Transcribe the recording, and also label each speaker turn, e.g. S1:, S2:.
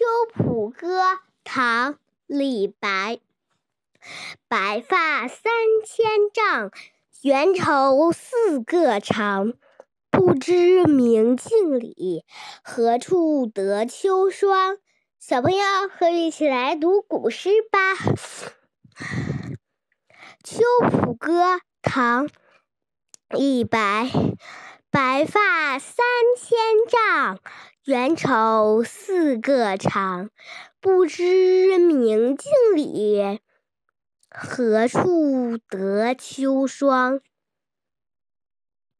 S1: 秋浦歌，唐·李白。白发三千丈，缘愁似个长。不知明镜里，何处得秋霜？小朋友，和我一起来读古诗吧。《秋浦歌》唐·李白。白发三千丈，缘愁似个长。不知明镜里，何处得秋霜？